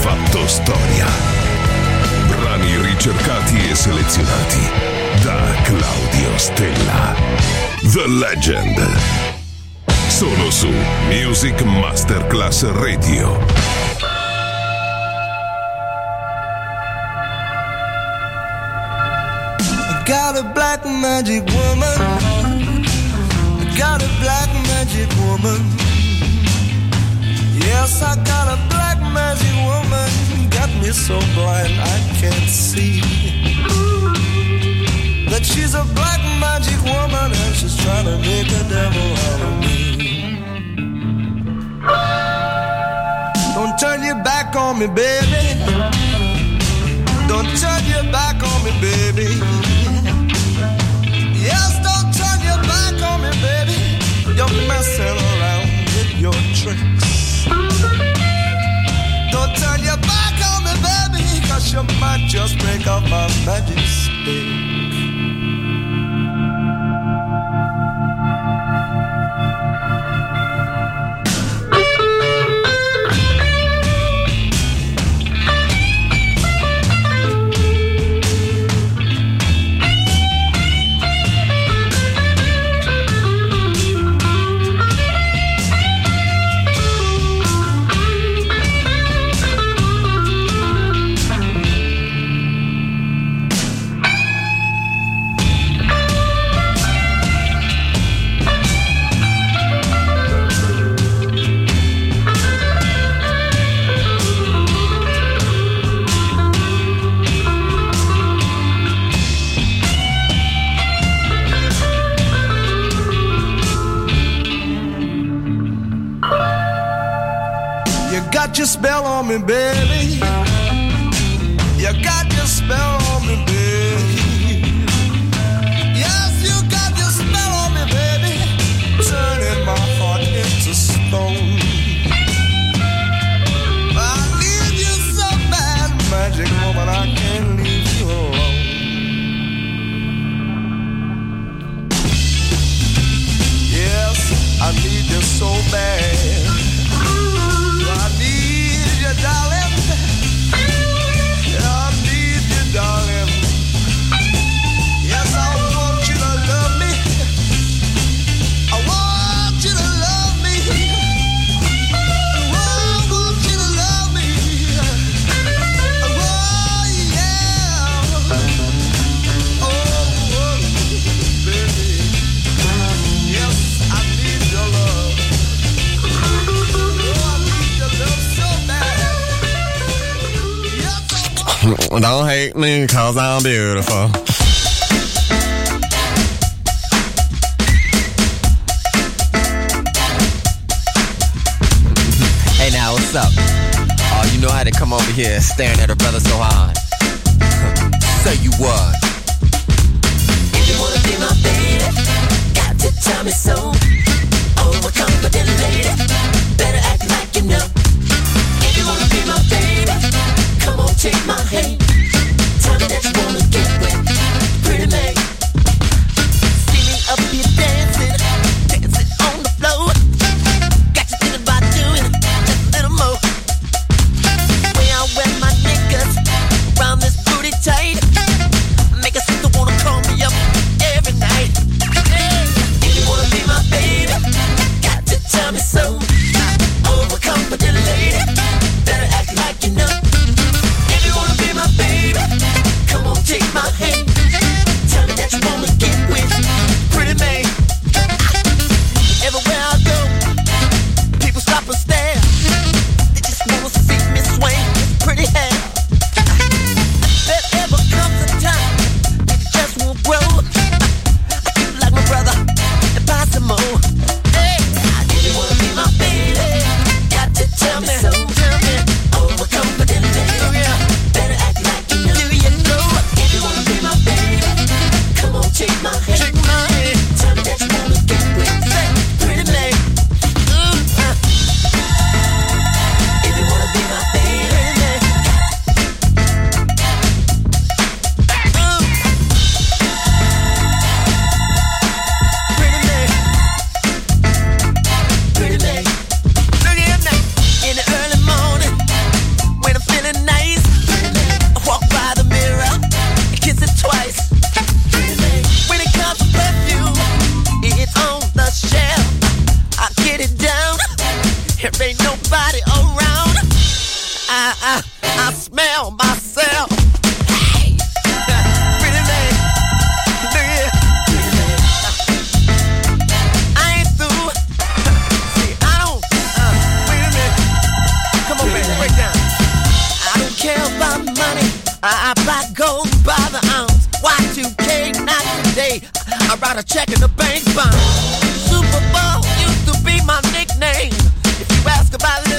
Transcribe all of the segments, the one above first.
fatto storia. Brani ricercati e selezionati da Claudio Stella. The Legend. Solo su Music Masterclass Radio. got a black magic woman. Got a black magic woman. Yes, I got a black magic woman. Got me so blind I can't see. That she's a black magic woman and she's trying to make a devil out of me. Don't turn your back on me, baby. Don't turn your back on me, baby. Yes, don't turn your back on me, baby. You're messing around with your tricks. Baby, cause you might just break up my magic stick. Spell on cause I'm beautiful. Hey now, what's up? Oh, you know how to come over here staring at a brother so hard. Say you what? If you wanna be my baby, got to tell me so. I write a check in the bank bond. Super Bowl used to be my nickname. If you ask about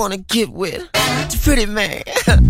wanna get with. It's pretty man.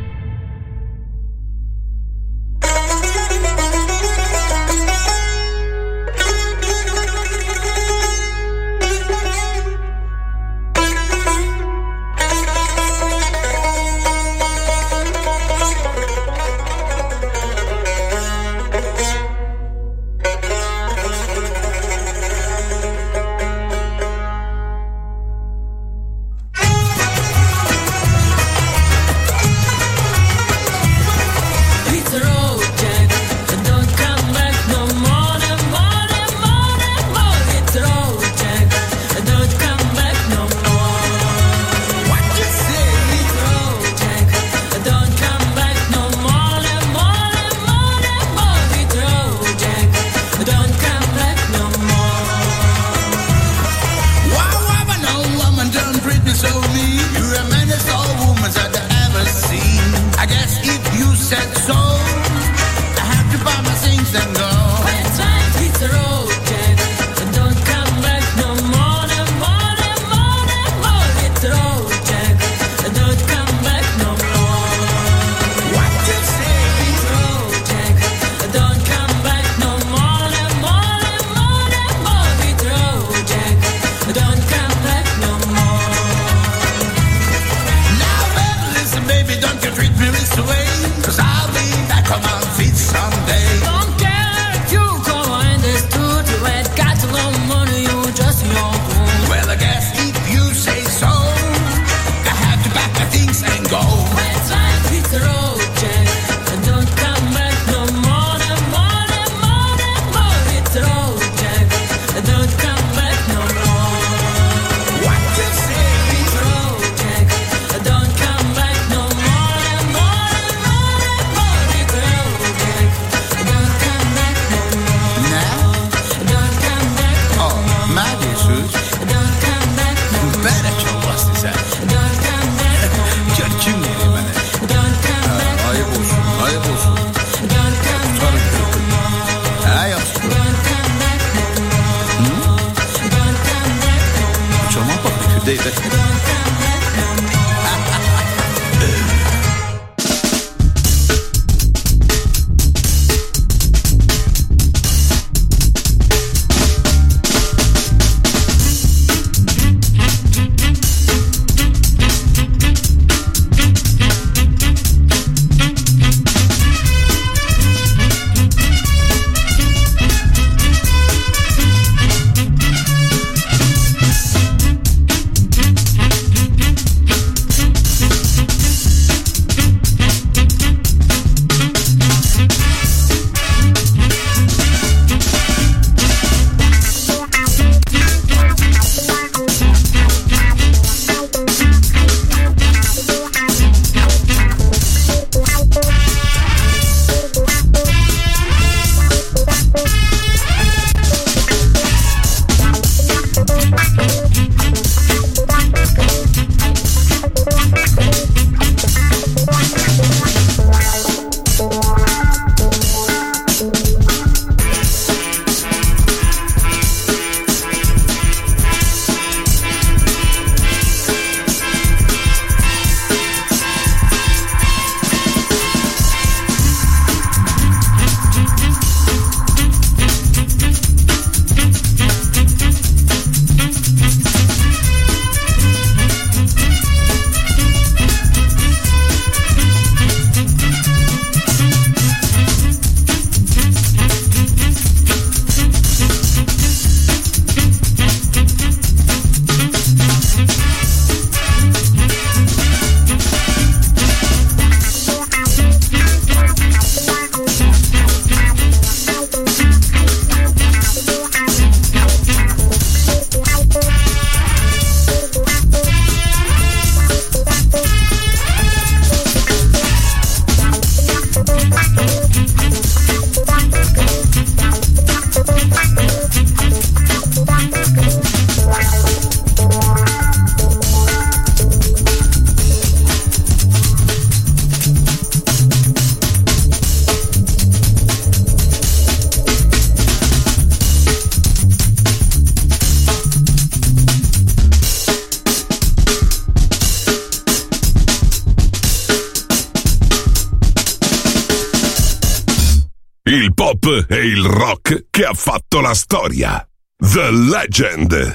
Storia. The Legend.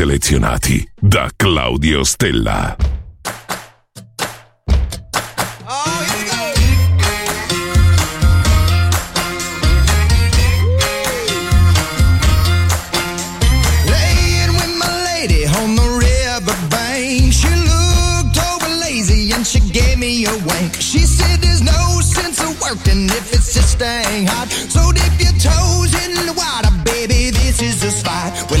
selezionati da Claudio Stella. She said there's no sense of working if it's just staying hot. So dip your toes in the water, baby. This is a spot. Well,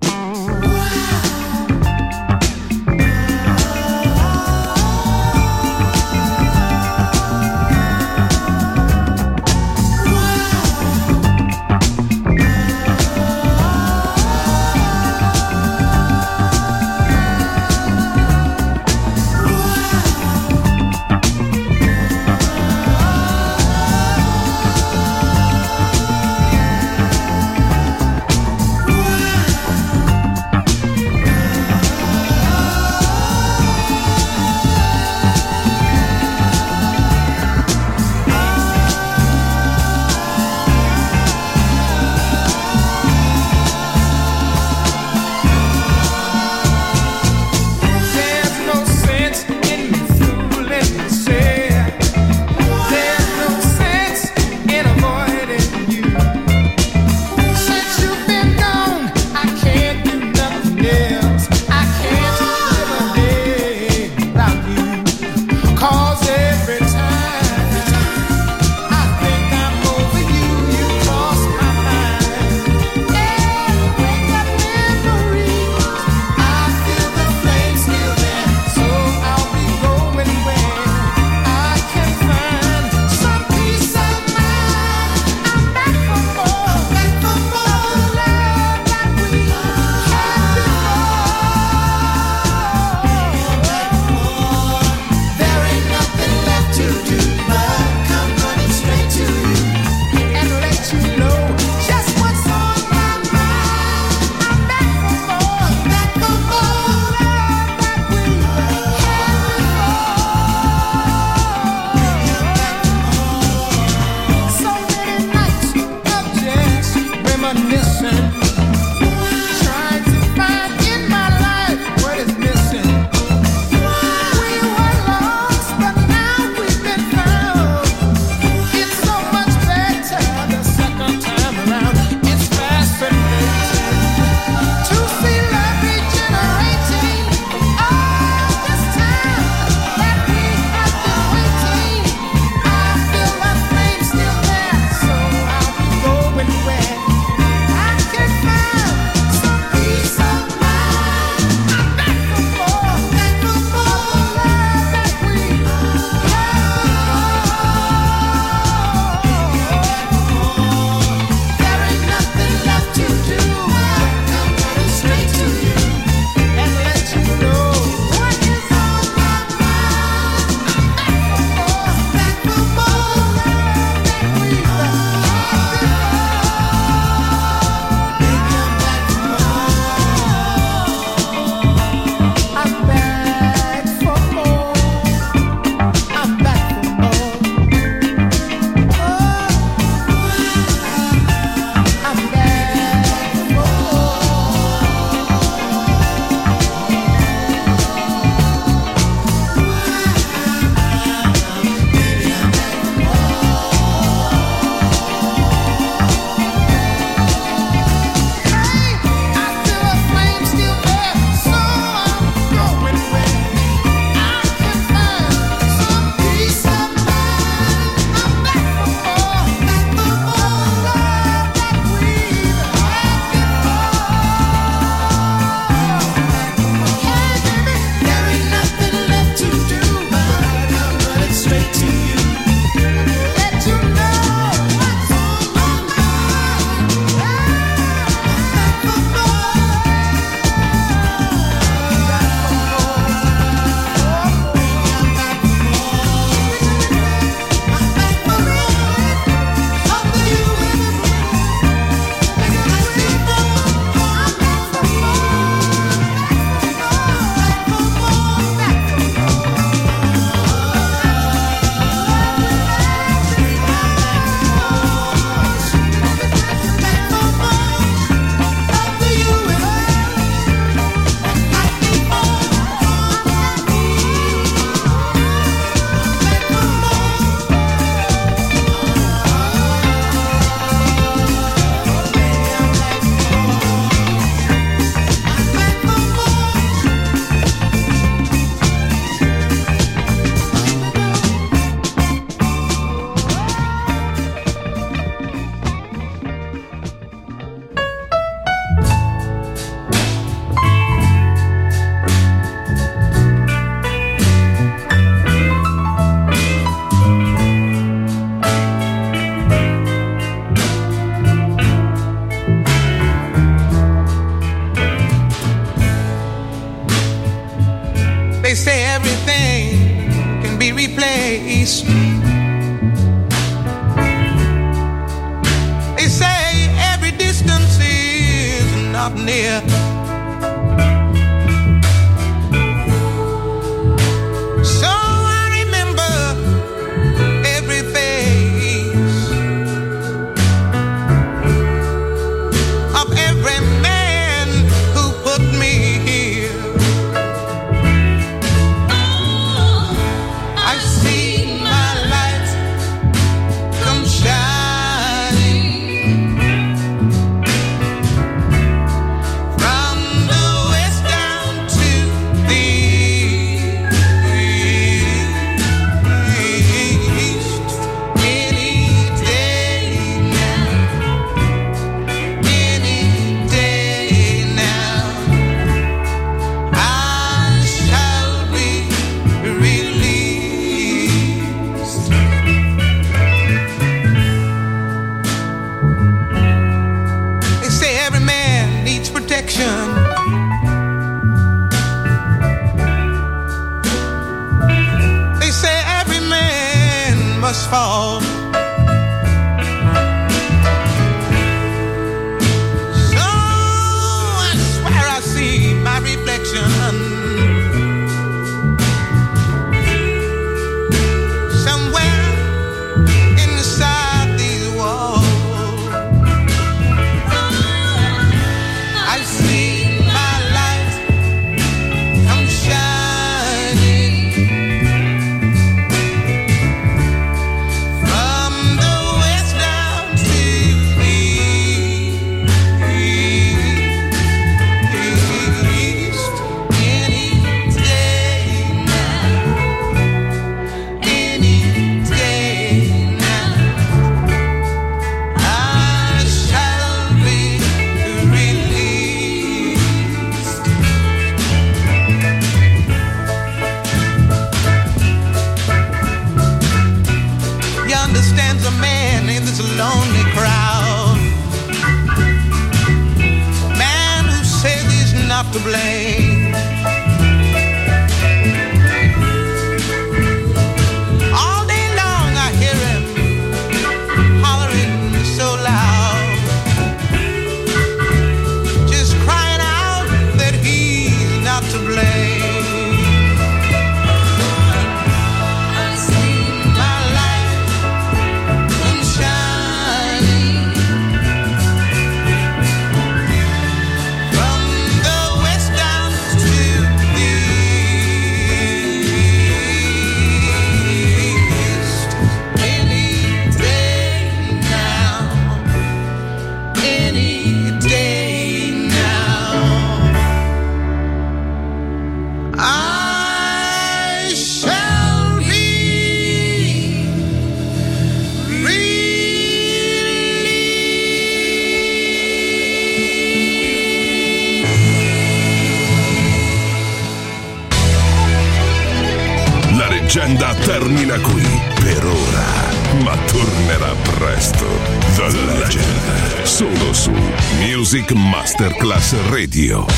Radio.